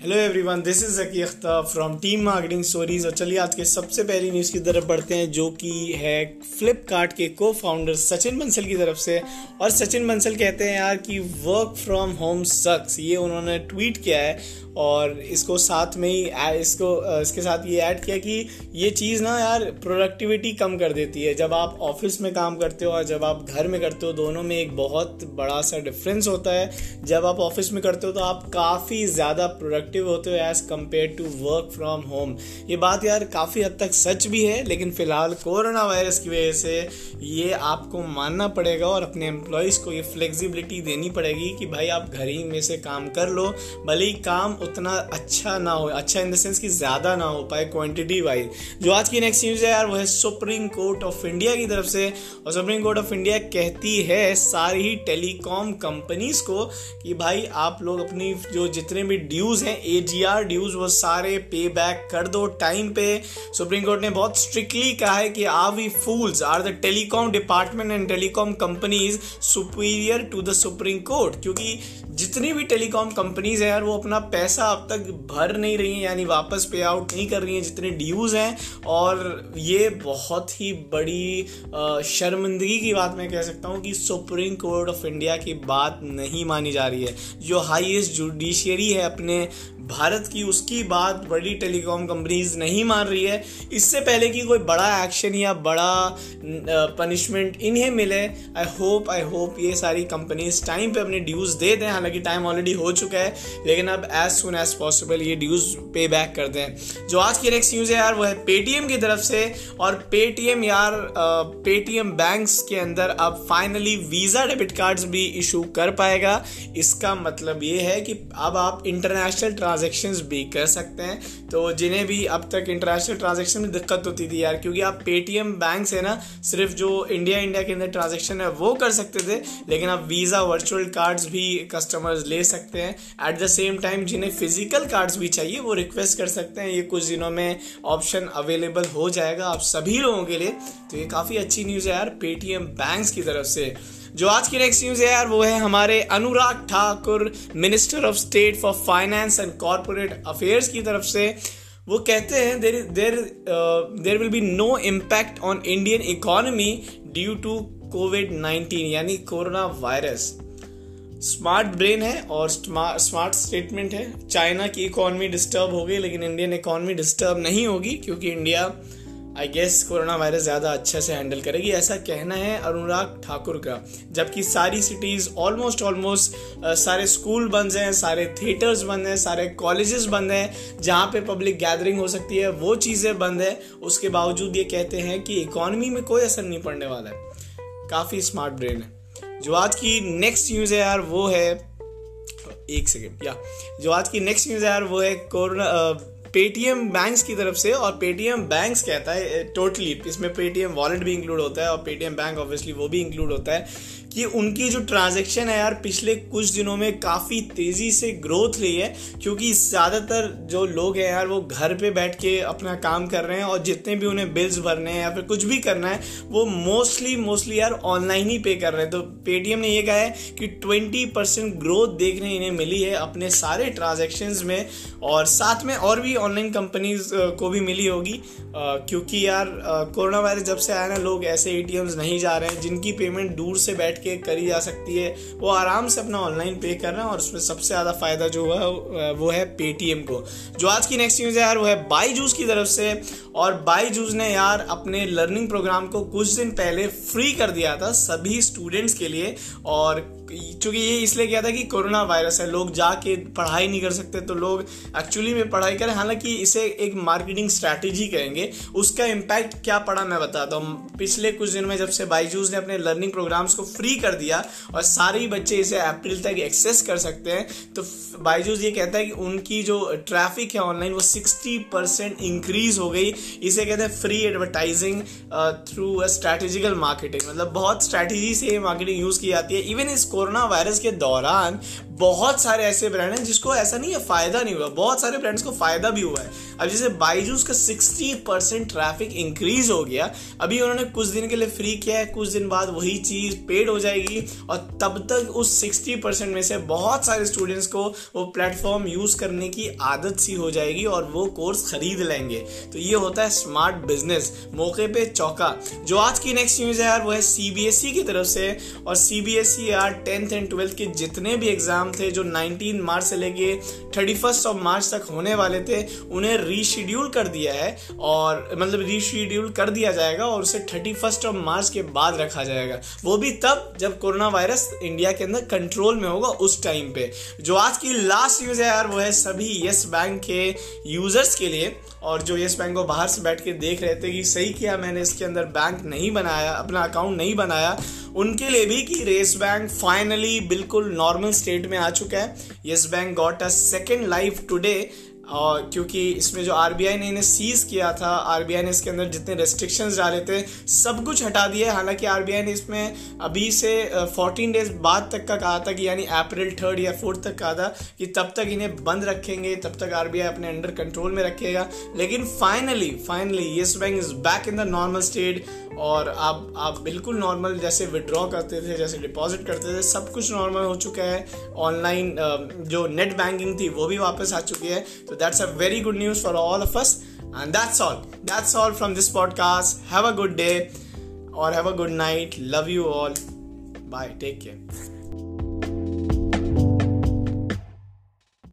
Hello everyone this is Zaki Akhtar from team marketing stories और चलिए आज के सबसे पहली न्यूज़ की तरफ़ बढ़ते हैं, जो कि है फ्लिपकार्ट के को फाउंडर सचिन बंसल की तरफ़ से। और सचिन बंसल कहते हैं यार कि वर्क फ्रॉम होम सक्स ये उन्होंने ट्वीट किया है। और इसको साथ में ही इसको, इसके साथ ये ऐड किया कि ये चीज़ ना यार प्रोडक्टिविटी कम कर देती है। जब आप ऑफ़िस में काम करते हो और जब आप घर में करते हो, दोनों में एक बहुत बड़ा सा डिफरेंस होता है। जब आप ऑफ़िस में करते हो तो आप काफ़ी ज़्यादा प्रोडक्टिव होते हो as compare to work from home ये बात यार काफ़ी हद तक सच भी है, लेकिन फ़िलहाल कोरोना वायरस की वजह से ये आपको मानना पड़ेगा और अपने एम्प्लॉयज़ को ये फ्लेक्सिबिलिटी देनी पड़ेगी कि भाई आप घर ही में से काम कर लो, भले ही काम उतना अच्छा ना हो अच्छा इन द सेंस कि ज़्यादा ना हो पाए क्वांटिटी वाइज जो आज की नेक्स्ट न्यूज़ है यार, वो है सुप्रीम कोर्ट ऑफ़ इंडिया की तरफ़ से, और सुप्रीम कोर्ट ऑफ़ इंडिया कहती है सारी ही टेलीकॉम कंपनीज़ को कि भाई आप लोग अपनी जो जितने भी ड्यूज़ हैं ए जी आर ड्यूज़ वो सारे पे बैक कर दो टाइम पे। सुप्रीम कोर्ट ने बहुत स्ट्रिक्टली कहा है कि are we fools are the telecom department and telecom companies superior to the supreme court क्योंकि जितनी भी टेलीकॉम कंपनीज़ है यार, वो अपना पैसा अब तक भर नहीं रही हैं, यानी वापस पे आउट नहीं कर रही हैं जितने ड्यूज हैं। और ये बहुत ही बड़ी शर्मिंदगी की बात मैं कह सकता हूँ कि सुप्रीम कोर्ट ऑफ़ इंडिया की बात नहीं मानी जा रही है। जो हाईएस्ट जुडिशियरी है अपने भारत की उसकी बात बड़ी टेलीकॉम कंपनीज़ नहीं मान रही है। इससे पहले कि कोई बड़ा एक्शन या बड़ा पनिशमेंट इन्हें मिले आई होप आई होप ये सारी कंपनीज़ टाइम पे अपने ड्यूज दे दें। हालाँकि टाइम ऑलरेडी हो चुका है, लेकिन अब एज सुन एज पॉसिबल ये ड्यूज पे बैक कर दें। जो आज की नेक्स्ट न्यूज़ है यार, वो है पेटीएम की तरफ़ से। और पेटीएम यार पेटीएम बैंक्स के अंदर अब फाइनली वीज़ा डेबिट कार्ड्स भी इशू कर पाएगा। इसका मतलब ये है कि अब आप इंटरनेशनल ट्रांजेक्शन भी कर सकते हैं। तो जिन्हें भी अब तक इंटरनेशनल ट्रांजेक्शन में दिक्कत होती थी यार, क्योंकि आप पेटीएम बैंक से ना, सिर्फ़ जो इंडिया इंडिया के अंदर ट्रांजेक्शन है, वो कर सकते थे, लेकिन आप वीज़ा वर्चुअल कार्ड्स भी कस्टमर्स ले सकते हैं। एट द सेम टाइम जिन्हें फ़िज़िकल कार्ड्स भी चाहिए, वो रिक्वेस्ट कर सकते हैं। ये कुछ दिनों में ऑप्शन अवेलेबल हो जाएगा आप सभी लोगों के लिए। तो ये काफ़ी अच्छी न्यूज़ है यार पेटीएम बैंक्स की तरफ़ से। जो आज की नेक्स्ट न्यूज़ है यार, वो है हमारे Anurag Thakur minister of state for finance and corporate affairs की तरफ़ से। वो कहते हैं there there there will be no impact on Indian economy due to COVID nineteen यानी कोरोना वायरस स्मार्ट ब्रेन है और स्मार्ट स्टेटमेंट है। चाइना की इकोनॉमी डिस्टर्ब हो गई, लेकिन इंडियन इकोनॉमी डिस्टर्ब नहीं होगी, क्योंकि India I guess corona virus ज़्यादा अच्छे से हैंडल करेगी, ऐसा कहना है अनुराग ठाकुर का। जबकि सारी सिटीज़ ऑलमोस्ट ऑलमोस्ट सारे स्कूल बंद हैं, सारे थिएटर्स बंद हैं, सारे कॉलेजेस बंद हैं, जहाँ पे पब्लिक गैदरिंग हो सकती है, वो चीज़ें बंद है। उसके बावजूद ये कहते हैं कि इकोनॉमी में कोई असर नहीं पड़ने वाला है। काफ़ी स्मार्ट ब्रेन है। जो आज की नेक्स्ट न्यूज़ है यार, वो है, एक सेकेंड या। जो आज की नेक्स्ट न्यूज़ है यार, वो है कोरोना पेटीएम बैंक की तरफ़ से और पेटीएम बैंक्स कहता है टोटली इसमें पेटीएम वॉलेट भी इंक्लूड होता है और पेटीएम बैंक ऑब्वियसली वो भी इंक्लूड होता है। कि उनकी जो ट्रांजेक्शन है यार पिछले कुछ दिनों में काफ़ी तेज़ी से ग्रोथ रही है, क्योंकि ज़्यादातर जो लोग हैं यार वो घर पे बैठ के अपना काम कर रहे हैं और जितने भी उन्हें बिल्स भरने हैं या फिर कुछ भी करना है, वो मोस्टली मोस्टली यार ऑनलाइन ही पे कर रहे हैं। तो पेटीएम ने ये कहा है कि ट्वेंटी परसेंट ग्रोथ देखने इन्हें मिली है अपने सारे ट्रांजेक्शन में और साथ में और भी ऑनलाइन कंपनीज़ को भी मिली होगी। क्योंकि यार कोरोना वायरस जब से आया ना, लोग ऐसे ए नहीं जा रहे हैं, जिनकी पेमेंट दूर से बैठ के करी जा सकती है। वो आराम से अपना ऑनलाइन पे कर रहे हैं और उसमें सबसे ज़्यादा फ़ायदा जो है, वो है पेटीएम को। जो आज की नेक्स्ट न्यूज़ है यार, वो है बाई जूस की तरफ़ से। और बाई जूस ने यार अपने लर्निंग प्रोग्राम को कुछ दिन पहले फ्री कर दिया था सभी स्टूडेंट्स के लिए। और क्योंकि ये इसलिए किया था कि कोरोना वायरस है, लोग जाके पढ़ाई नहीं कर सकते तो लोग एक्चुअली में पढ़ाई करें। हालाँकि इसे एक मार्केटिंग स्ट्रैटेजी कहेंगे। उसका इम्पैक्ट क्या पड़ा मैं बताता हूँ। पिछले कुछ दिन में जब से बाईजूस ने अपने लर्निंग प्रोग्राम्स को फ्री कर दिया और सारे ही बच्चे इसे अप्रैल तक एक्सेस कर सकते हैं तो बाईजूस ये कहता है कि उनकी जो ट्रैफ़िक है ऑनलाइन वो सिक्सटी परसेंट इंक्रीज हो गई। इसे कहते हैं free advertising through a strategical marketing मतलब बहुत स्ट्रैटेजी से ये मार्केटिंग यूज़ की जाती है। इवन इस कोरोना वायरस के दौरान बहुत सारे ऐसे ब्रांड हैं जिसको ऐसा नहीं है, फ़ायदा नहीं हुआ। बहुत सारे ब्रांड्स को फ़ायदा भी हुआ है। अब जैसे बाईजूस का 60 परसेंट ट्रैफ़िक इंक्रीज हो गया। अभी उन्होंने कुछ दिन के लिए फ्री किया है, कुछ दिन बाद वही चीज़ पेड हो जाएगी। और तब तक उस 60 परसेंट में से बहुत सारे स्टूडेंट्स को वो प्लेटफॉर्म यूज़ करने की आदत सी हो जाएगी और वो कोर्स खरीद लेंगे। तो ये होता है स्मार्ट बिज़नेस मौके पे चौका। जो आज की नेक्स्ट न्यूज़ है यार, वो है सीबीएसई e की तरफ़ से। और सीबीएसई e यार टेंथ एंड ट्वेल्थ के जितने भी एग्ज़ाम थे जो 19 मार्च से लेके थर्टी फ़र्स्ट ऑफ़ मार्च तक होने वाले थे, उन्हें रीशेड्यूल कर दिया है और मतलब रीशेड्यूल कर दिया जाएगा और उसे थर्टी फ़र्स्ट ऑफ़ मार्च के बाद रखा जाएगा। वो भी तब जब कोरोना वायरस इंडिया के अंदर कंट्रोल में होगा उस टाइम पे। जो आज की लास्ट न्यूज़ है यार, वो है सभी यस बैंक के यूज़र्स के लिए और जो यस बैंक को बाहर से बैठ के देख रहे थे कि सही किया मैंने, इसके अंदर बैंक नहीं बनाया, अपना अकाउंट नहीं बनाया। उनके लिए भी कि रेस बैंक फाइनली बिल्कुल नॉर्मल स्टेट में आ चुका है। Yes Bank got a second life today और क्योंकि इसमें जो आरबीआई ने इन्हें सीज किया था, आरबीआई ने इसके अंदर जितने रेस्ट्रिक्शंस डाले थे, सब कुछ हटा दिया हालाँकि आरबीआई ने इसमें अभी से फोर्टीन डेज़ बाद तक का कहा था कि यानी अप्रैल थर्ड या फोर्थ तक कहा था कि तब तक इन्हें बंद रखेंगे, तब तक आरबीआई अपने अंडर कंट्रोल में रखेगा। लेकिन finally finally Yes Bank is back in the normal state और आप आप बिल्कुल नॉर्मल जैसे विड्रॉ करते थे, जैसे डिपॉजिट करते थे, सब कुछ नॉर्मल हो चुका है। ऑनलाइन जो नेट बैंकिंग थी, वो भी वापस आ चुकी है। तो that's a very good news for all of us. And that's all. That's all from this podcast. Have a good day or have a good night. Love you all. Bye. Take care.